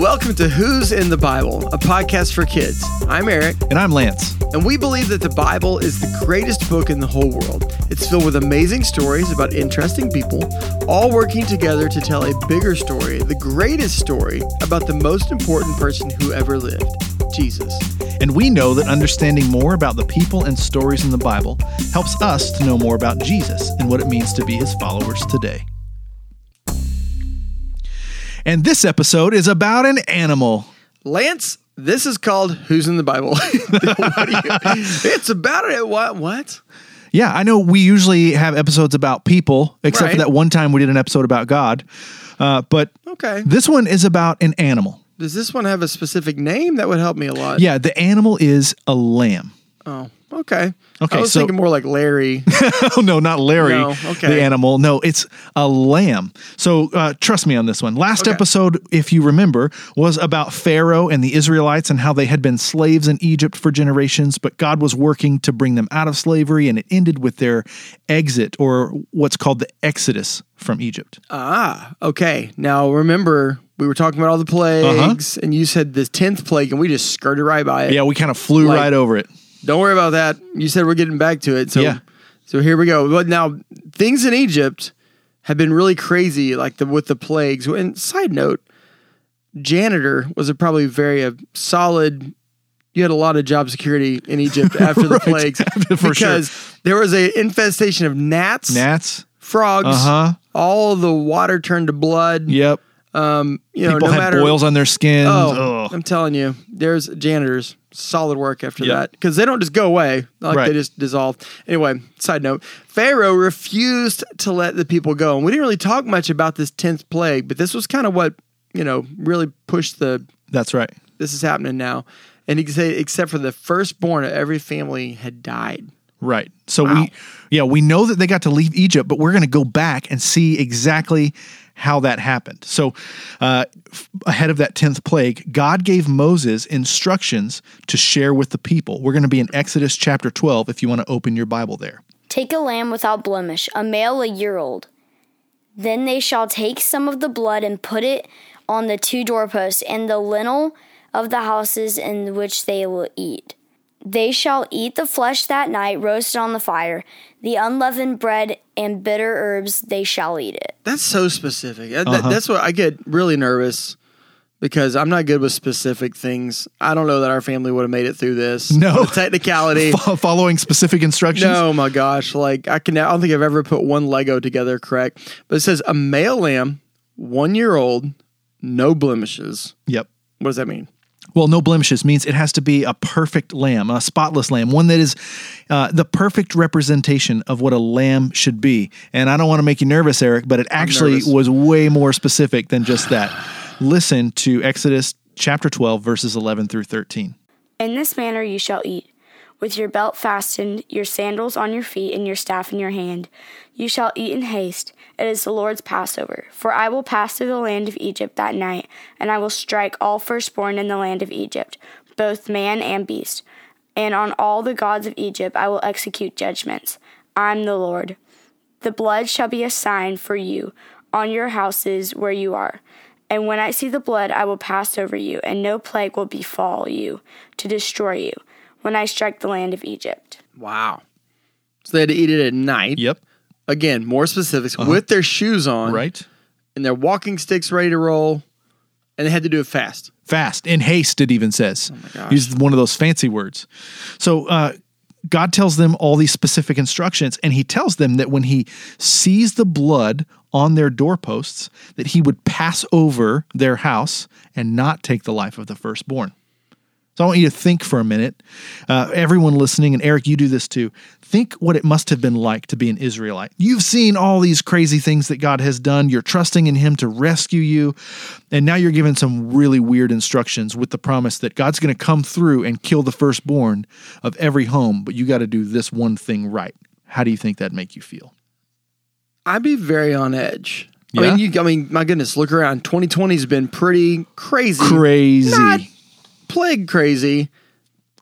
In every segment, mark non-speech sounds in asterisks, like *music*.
Welcome to Who's in the Bible, a podcast for kids. I'm Eric, And I'm Lance. and we believe that the Bible is the greatest book in the whole world. It's filled with amazing stories about interesting people, all working together to tell a bigger story, the greatest story about the most important person who ever lived Jesus. And we know that understanding more about the people and stories in the Bible helps us to know more about Jesus and what it means to be his followers today. And this episode is about an animal. Lance, this is called Who's in the Bible. *laughs* You- it's about it. What? What? Yeah, I know we usually have episodes about people, except Right. for that one time we did an episode about God. Uh, but Okay. this one is about an animal. Does this one have a specific name? That would help me a lot. Yeah, the animal is a lamb. Oh, okay. Okay, I was so- thinking more like Larry. *laughs* oh no, not Larry, No, okay. the animal. No, it's a lamb. So uh, trust me on this one. Last Okay. episode, if you remember, was about Pharaoh and the Israelites and how they had been slaves in Egypt for generations, but God was working to bring them out of slavery, and it ended with their exit, or what's called the Exodus from Egypt. ah, okay. Now remember, we were talking about all the plagues, and you said the tenth plague, and we just skirted right by it. Yeah, we kind of flew Like- right over it. Don't worry about that. You said we're getting back to it. So, Yeah. so here we go. But now things in Egypt have been really crazy, like the with the plagues. And side note, janitor was a probably very a solid. You had a lot of job security in Egypt *laughs* after the Right. plagues *laughs* For sure. because there was a infestation of gnats, Gnats. frogs. Uh huh. All the water turned to blood. Yep. Um, you know, People no had matter boils on their skin. Oh, Ugh. I'm telling you, there's janitors. Solid work after Yep. that because they don't just go away. Like Right. they just dissolve. Anyway, side note Pharaoh refused to let the people go. And we didn't really talk much about this 10th plague, but this was kind of what, you know, really pushed the That's right. this is happening now. And he could say, except for the firstborn of every family had died. Right. So Wow. we yeah, we know that they got to leave Egypt, but we're going to go back and see exactly how that happened. So uh, ahead of that 10th plague, God gave Moses instructions to share with the people. We're going to be in Exodus chapter 12 if you want to open your Bible there. Take a lamb without blemish, a male a year old. Then they shall take some of the blood and put it on the two doorposts and the lintel of the houses in which they will eat. They shall eat the flesh that night, roasted on the fire. The unleavened bread and bitter herbs, they shall eat it. That's so specific. That- Uh-huh. that's what I get really nervous because I'm not good with specific things. I don't know that our family would have made it through this. *laughs* No. The technicality. *laughs* Fo- Following specific instructions. No, my gosh! Like I can, I don't think I've ever put one Lego together correct. But it says a male lamb, one year old, no blemishes. Yep. What does that mean? Well, no blemishes means it has to be a perfect lamb, a spotless lamb, one that is uh, the perfect representation of what a lamb should be. And I don't want to make you nervous, Eric, but it actually was way more specific than just that. Listen to Exodus chapter 12, verses 11 through 13. In this manner you shall eat, with your belt fastened, your sandals on your feet, and your staff in your hand. You shall eat in haste. It is the Lord's Passover. For I will pass through the land of Egypt that night, and I will strike all firstborn in the land of Egypt, both man and beast. And on all the gods of Egypt I will execute judgments. I am the Lord. The blood shall be a sign for you on your houses where you are. And when I see the blood, I will pass over you, and no plague will befall you to destroy you when I strike the land of Egypt. Wow! So they had to eat it at night. Yep. Again, more specifics with their shoes on, Right? and their walking sticks ready to roll, and they had to do it fast. Fast, in haste, it even says. gosh. Use one of those fancy words. So, uh, God tells them all these specific instructions, and He tells them that when He sees the blood on their doorposts, that He would pass over their house and not take the life of the firstborn. So I want you to think for a minute. Uh, everyone listening, and Eric, you do this too. Think what it must have been like to be an Israelite. You've seen all these crazy things that God has done. You're trusting in Him to rescue you. And now you're given some really weird instructions with the promise that God's going to come through and kill the firstborn of every home, but you got to do this one thing right. How do you think that'd make you feel? I'd be very on edge. I mean, you, I mean, my goodness, look around. 2020 has been pretty crazy. Crazy. Not plague crazy.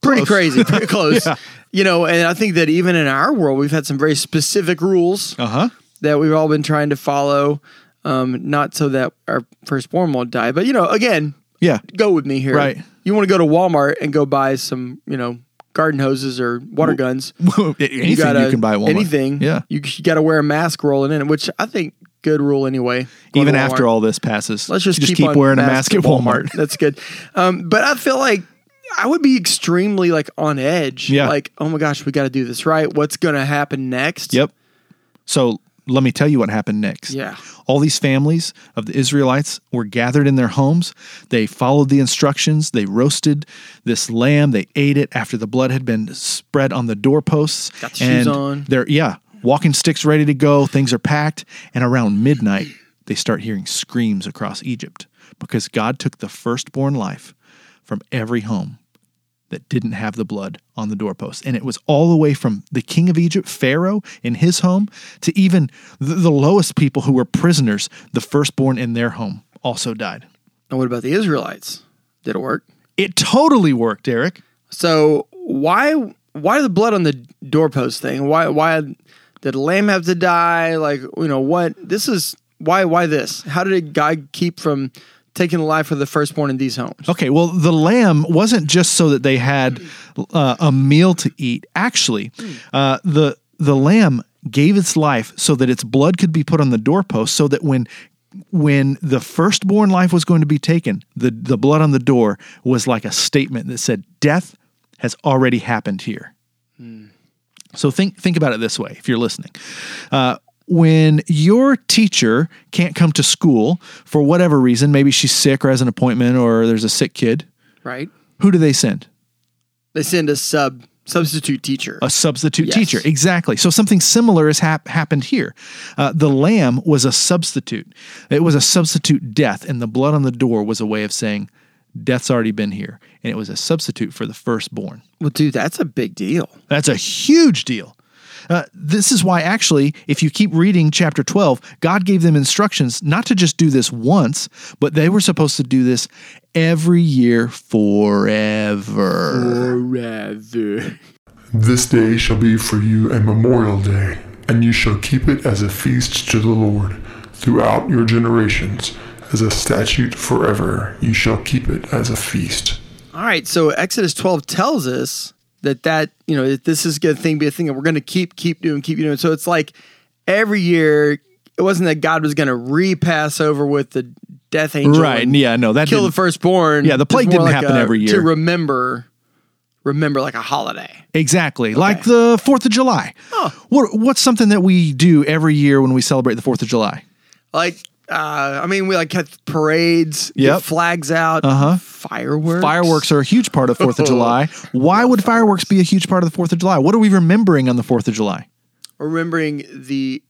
Pretty Close. crazy, pretty *laughs* close. Yeah. You know, and I think that even in our world, we've had some very specific rules Uh huh. that we've all been trying to follow. Um, not so that our firstborn won't die, but you know, again, Yeah. Go with me here. Right. You want to go to Walmart and go buy some, you know, garden hoses or water guns. *laughs* anything you, gotta- can buy at Walmart. Anything. Yeah. You, you got to wear a mask rolling in, which I think good rule anyway. Go Even after all this passes, Let's just, you keep, wearing a mask at Walmart. *laughs* That's good. Um, but I feel like I would be extremely like on edge. Yeah. Like, oh my gosh, we got to do this right. What's going to happen next? Yep. So let me tell you what happened next. Yeah. All these families of the Israelites were gathered in their homes. They followed the instructions. They roasted this lamb. They ate it after the blood had been spread on the doorposts. Got the shoes on. They're yeah, walking sticks ready to go. Things are packed, and around midnight they start hearing screams across Egypt because God took the firstborn life from every home that didn't have the blood on the doorpost. And it was all the way from the king of Egypt, Pharaoh, in his home, to even the, the lowest people who were prisoners, the firstborn in their home, also died. And what about the Israelites? Did it work? It totally worked, Eric. So why why the blood on the doorpost thing? Why why did the lamb have to die? Like you know what? This is why why this? How did God keep from taking the life of the firstborn in these homes? Okay, well, the lamb wasn't just so that they had uh, a meal to eat. Actually, uh, the the lamb gave its life so that its blood could be put on the doorpost, so that when when the firstborn life was going to be taken, the the blood on the door was like a statement that said, "Death has already happened here." So think think about it this way, if you're listening. Uh, when your teacher can't come to school for whatever reason, maybe she's sick or has an appointment or there's a sick kid, Right? who do they send? They send a sub substitute teacher. A substitute Yes. teacher. Exactly. So something similar has hap- happened here. Uh, the lamb was a substitute. It was a substitute death, and the blood on the door was a way of saying, death's already been here. And it was a substitute for the firstborn. well, dude, that's a big deal. That's a huge deal. Uh, this is why, actually, if you keep reading chapter 12, God gave them instructions not to just do this once, but they were supposed to do this every year forever. Forever. This day shall be for you a memorial day, and you shall keep it as a feast to the Lord throughout your generations. As a statute forever, you shall keep it as a feast. All right, so Exodus 12 tells us that that, you know, this is going to thing be a thing that we're going to keep keep doing, keep doing. So it's like every year it wasn't that God was going to re-pass over with the death angel Right. and Yeah, no, that kill the didn't, firstborn. Yeah, the plague didn't like happen a- every year. To remember remember like a holiday. Exactly. Like the 4th of July. What, what's something that we do every year when we celebrate the 4th of July? Like uh, I mean, we like have parades, get Yep. flags out, Uh-huh. fireworks. Fireworks are a huge part of 4th of *laughs* July. Why would fireworks be a huge part of the 4th of July? What are we remembering on the 4th of July? remembering the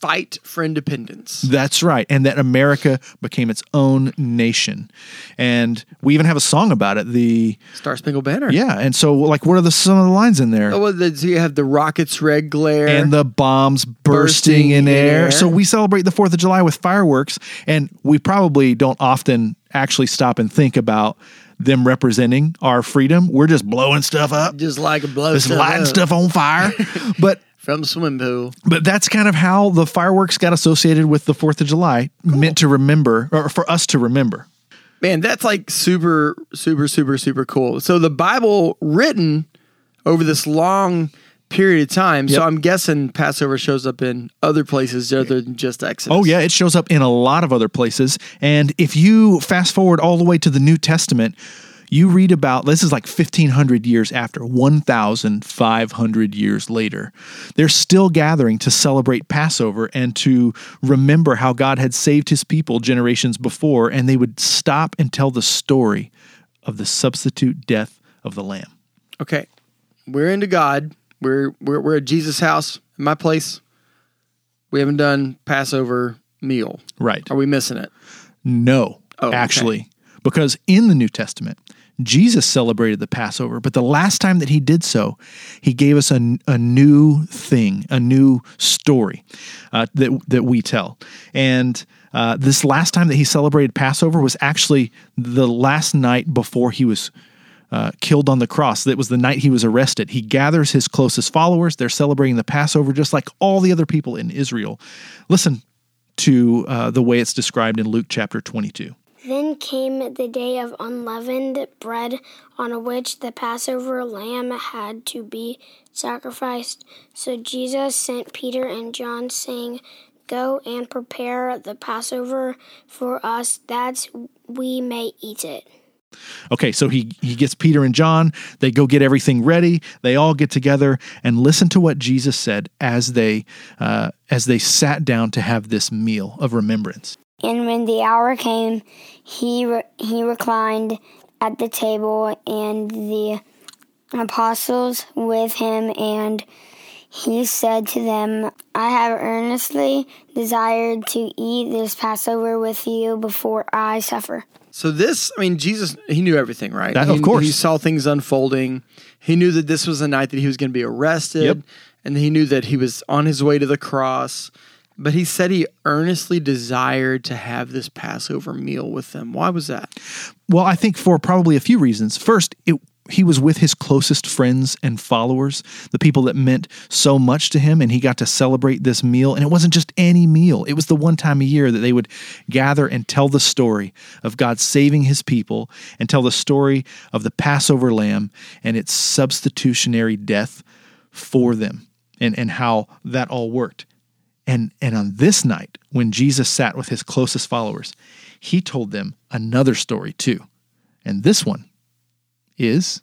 fight for independence. That's right. And that America became its own nation. And we even have a song about it. The Star Spangled Banner. yeah, and so like what are the some of the lines in there? Oh, well, the, so you have the rockets red glare. and the bombs bursting, Bursting in in air. air. So we celebrate the 4th of July with fireworks and we probably don't often actually stop and think about them representing our freedom. We're just blowing stuff up. just like a blow Just stuff lighting up stuff on fire. *laughs* but from the swimming pool. But that's kind of how the fireworks got associated with the 4th of July, meant to remember, or for us to remember. Man, that's like super, super, super, super cool. So the Bible written over this long period of time. So I'm guessing Passover shows up in other places other than just Exodus. Oh, yeah, it shows up in a lot of other places. And if you fast forward all the way to the New Testament, you read about this is like 1500 years after, 1500 years later. They're still gathering to celebrate Passover and to remember how God had saved his people generations before, and they would stop and tell the story of the substitute death of the Lamb. Okay. We're into God. We're we're we're at Jesus' house, in my place. We haven't done Passover meal. Right. Are we missing it? No, Oh, okay. actually, because in the New Testament, Jesus celebrated the Passover, but the last time that he did so, he gave us a, a new thing, a new story uh, that that we tell. And uh, this last time that he celebrated Passover was actually the last night before he was uh, killed on the cross. That was the night he was arrested. He gathers his closest followers. They're celebrating the Passover just like all the other people in Israel. Listen to uh, the way it's described in Luke chapter 22. Then came the day of unleavened bread on which the Passover lamb had to be sacrificed. So Jesus sent Peter and John, saying, Go and prepare the Passover for us that we may eat it. Okay, so he he gets Peter and John. They go get everything ready. They all get together and listen to what Jesus said as they uh, as they sat down to have this meal of remembrance. And when the hour came, he re- he reclined at the table, and the apostles with him, and he said to them, I have earnestly desired to eat this Passover with you before I suffer. So this, I mean, Jesus, he knew everything, right? That- he, of course. He saw things unfolding. He knew that this was the night that he was going to be arrested, Yep. and he knew that he was on his way to the cross. But he said he earnestly desired to have this Passover meal with them. Why was that? Well, I think for probably a few reasons. First, it, he was with his closest friends and followers, the people that meant so much to him, and he got to celebrate this meal. And it wasn't just any meal, it was the one time a year that they would gather and tell the story of God saving his people and tell the story of the Passover lamb and its substitutionary death for them and, and how that all worked. And, and on this night, when Jesus sat with his closest followers, he told them another story too. And this one is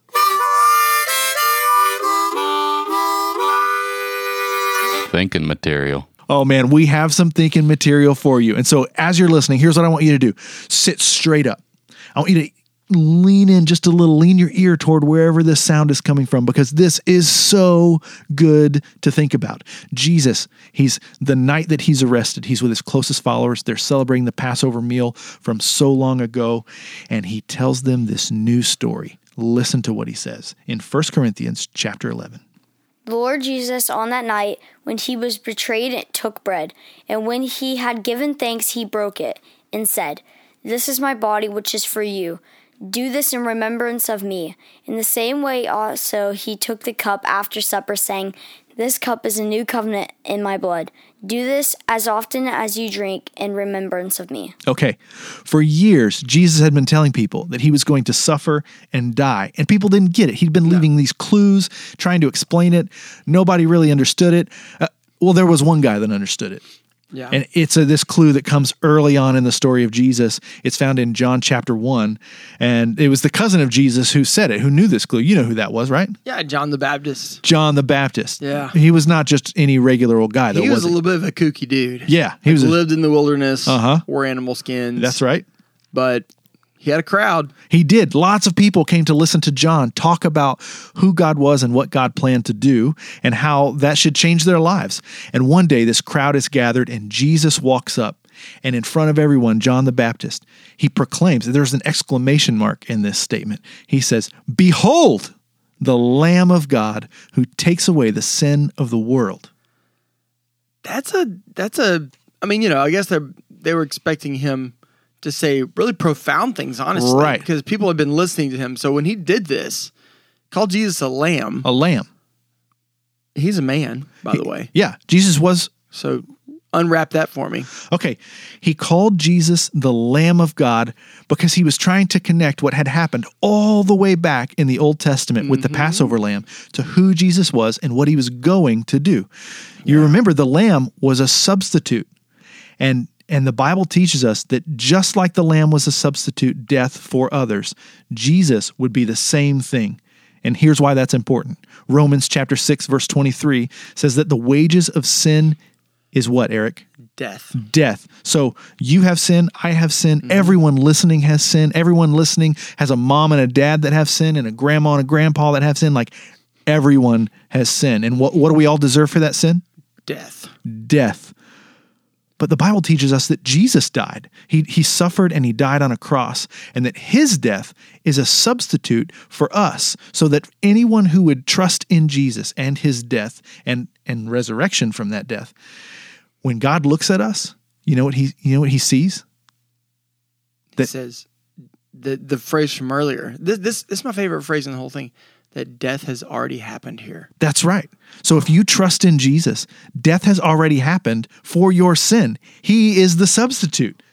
Thinking material. Oh man, we have some thinking material for you. And so as you're listening, here's what I want you to do sit straight up. I want you to lean in just a little, lean your ear toward wherever this sound is coming from because this is so good to think about. Jesus, he's the night that he's arrested, he's with his closest followers. They're celebrating the Passover meal from so long ago, and he tells them this new story. Listen to what he says in 1 Corinthians chapter 11. The Lord Jesus, on that night when he was betrayed, took bread, and when he had given thanks, he broke it, and said, This is my body, which is for you. Do this in remembrance of me. In the same way, also, he took the cup after supper, saying, This cup is a new covenant in my blood. Do this as often as you drink in remembrance of me. Okay. For years, Jesus had been telling people that he was going to suffer and die, and people didn't get it. He'd been leaving these clues, trying to explain it. Nobody really understood it. Uh, well, there was one guy that understood it. Yeah. And it's a, this clue that comes early on in the story of Jesus. It's found in John chapter 1. And it was the cousin of Jesus who said it, who knew this clue. You know who that was, right? yeah, John the Baptist. John the Baptist. Yeah. He was not just any regular old guy, though, He was was a little bit of a kooky dude. Yeah, he was. a- lived in the wilderness. Uh-huh. Wore animal skins. that's right. But he had a crowd. He did. Lots of people came to listen to John talk about who God was and what God planned to do and how that should change their lives. And one day, this crowd is gathered, and Jesus walks up. And in front of everyone, John the Baptist, he proclaims, that there's an exclamation mark in this statement. He says, Behold, the Lamb of God who takes away the sin of the world. That's a that's a I mean, you know, I guess they're, they were expecting him to say really profound things, honestly. Right. Because people had been listening to him. So when he did this, called Jesus a lamb, A lamb. he's a man, by the way. Yeah, Jesus was So unwrap that for me. Okay, he called Jesus the Lamb of God because he was trying to connect what had happened all the way back in the Old Testament with the mm-hmm. Passover lamb to who Jesus was and what he was going to do. You remember the lamb was a substitute. And and the Bible teaches us that just like the lamb was a substitute death for others, Jesus would be the same thing. And here's why that's important. Romans chapter 6 verse 23 says that the wages of sin is what, Eric? Death. death. So you have sin, I have sin, mm-hmm. everyone listening has sin, everyone listening has a mom and a dad that have sin, and a grandma and a grandpa that have sin. Like everyone has sin. And what, what do we all deserve for that sin? Death. Death. But the Bible teaches us that Jesus died. He, he suffered and he died on a cross, and that his death is a substitute for us, so that anyone who would trust in Jesus and his death and, and resurrection from that death, when God looks at us, you know what he you know what he sees? That- says the the phrase from earlier. This, this this is my favorite phrase in the whole thing. That death has already happened here. That's right. So if you trust in Jesus, death has already happened for your sin. He is the substitute.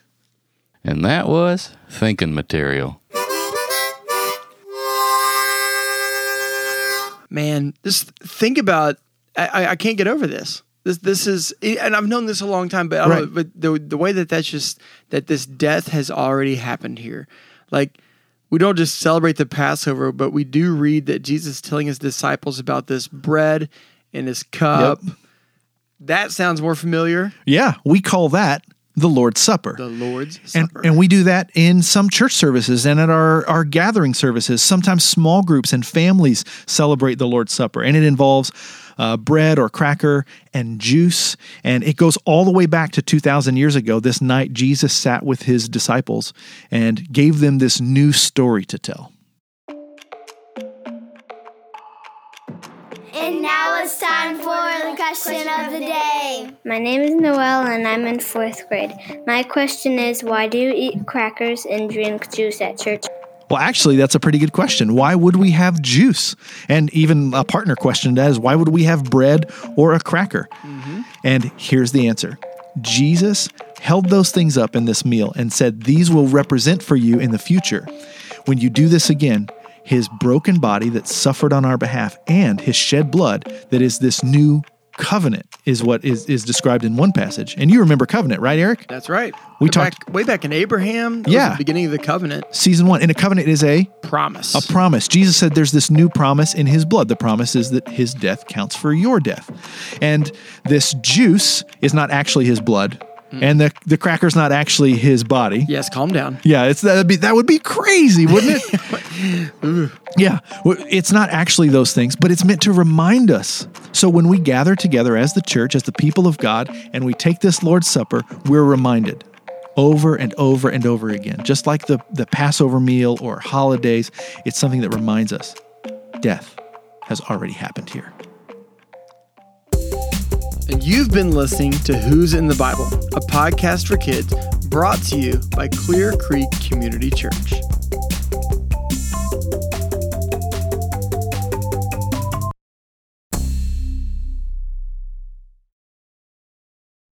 And that was thinking material. Man, just think about. I, I- I can't get over this. This this is, and I've known this a long time, but I don't Right. but the the way that that's just that this death has already happened here, like. We don't just celebrate the Passover, but we do read that Jesus is telling his disciples about this bread and this cup. Yep. That sounds more familiar. Yeah, we call that the Lord's Supper. The Lord's and, Supper. and we do that in some church services and at our, our gathering services. Sometimes small groups and families celebrate the Lord's Supper, and it involves uh, bread or cracker and juice. And it goes all the way back to 2,000 years ago. This night, Jesus sat with his disciples and gave them this new story to tell. And now it's time for the question of the day. My name is Noelle and I'm in fourth grade. My question is why do you eat crackers and drink juice at church? Well, actually, that's a pretty good question. Why would we have juice? And even a partner question that is, why would we have bread or a cracker? Mm-hmm. And here's the answer Jesus held those things up in this meal and said, These will represent for you in the future. When you do this again, his broken body that suffered on our behalf and his shed blood that is this new covenant is what is, is described in one passage. And you remember covenant, right, Eric? That's right. We talked- back, way back in Abraham. Yeah. the beginning of the covenant Season one. And a covenant is a promise. A promise. Jesus said there's this new promise in his blood. The promise is that his death counts for your death. And this juice is not actually his blood. Mm. And the, the cracker's not actually his body. yes, calm down. Yeah, it's that'd be that would be crazy, wouldn't it? *laughs* yeah, it's not actually those things, but it's meant to remind us. So when we gather together as the church, as the people of God, and we take this Lord's Supper, we're reminded over and over and over again. Just like the the Passover meal or holidays, it's something that reminds us death has already happened here. And you've been listening to Who's in the Bible, a podcast for kids brought to you by Clear Creek Community Church.